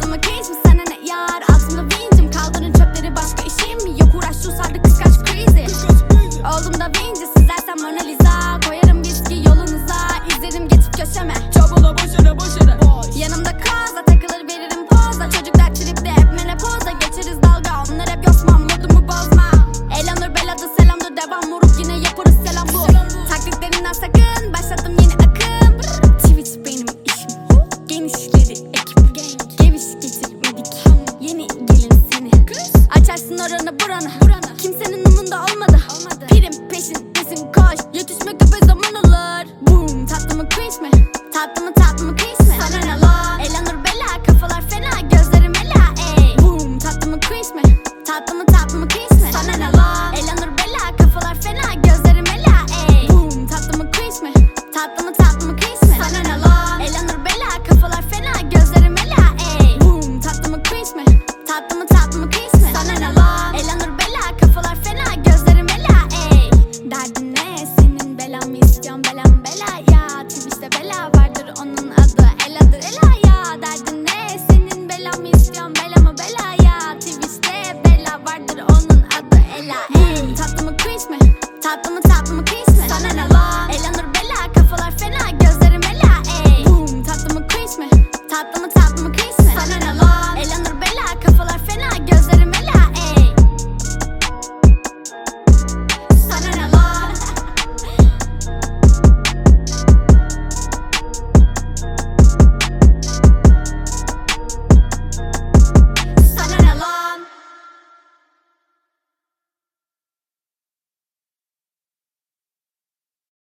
I'ma gain some buranı, buranı. Kimsenin umunda olmadı, olmadı. Pirim peşindesin işte bela vardır onun adı Ela'dır Ela ya derdin ne? Senin belamı istiyorsun belamı belaya. Twist'te bela vardır onun adı. Ela Ey tatlı mı cringe mi? Tatlı mı tatlı mı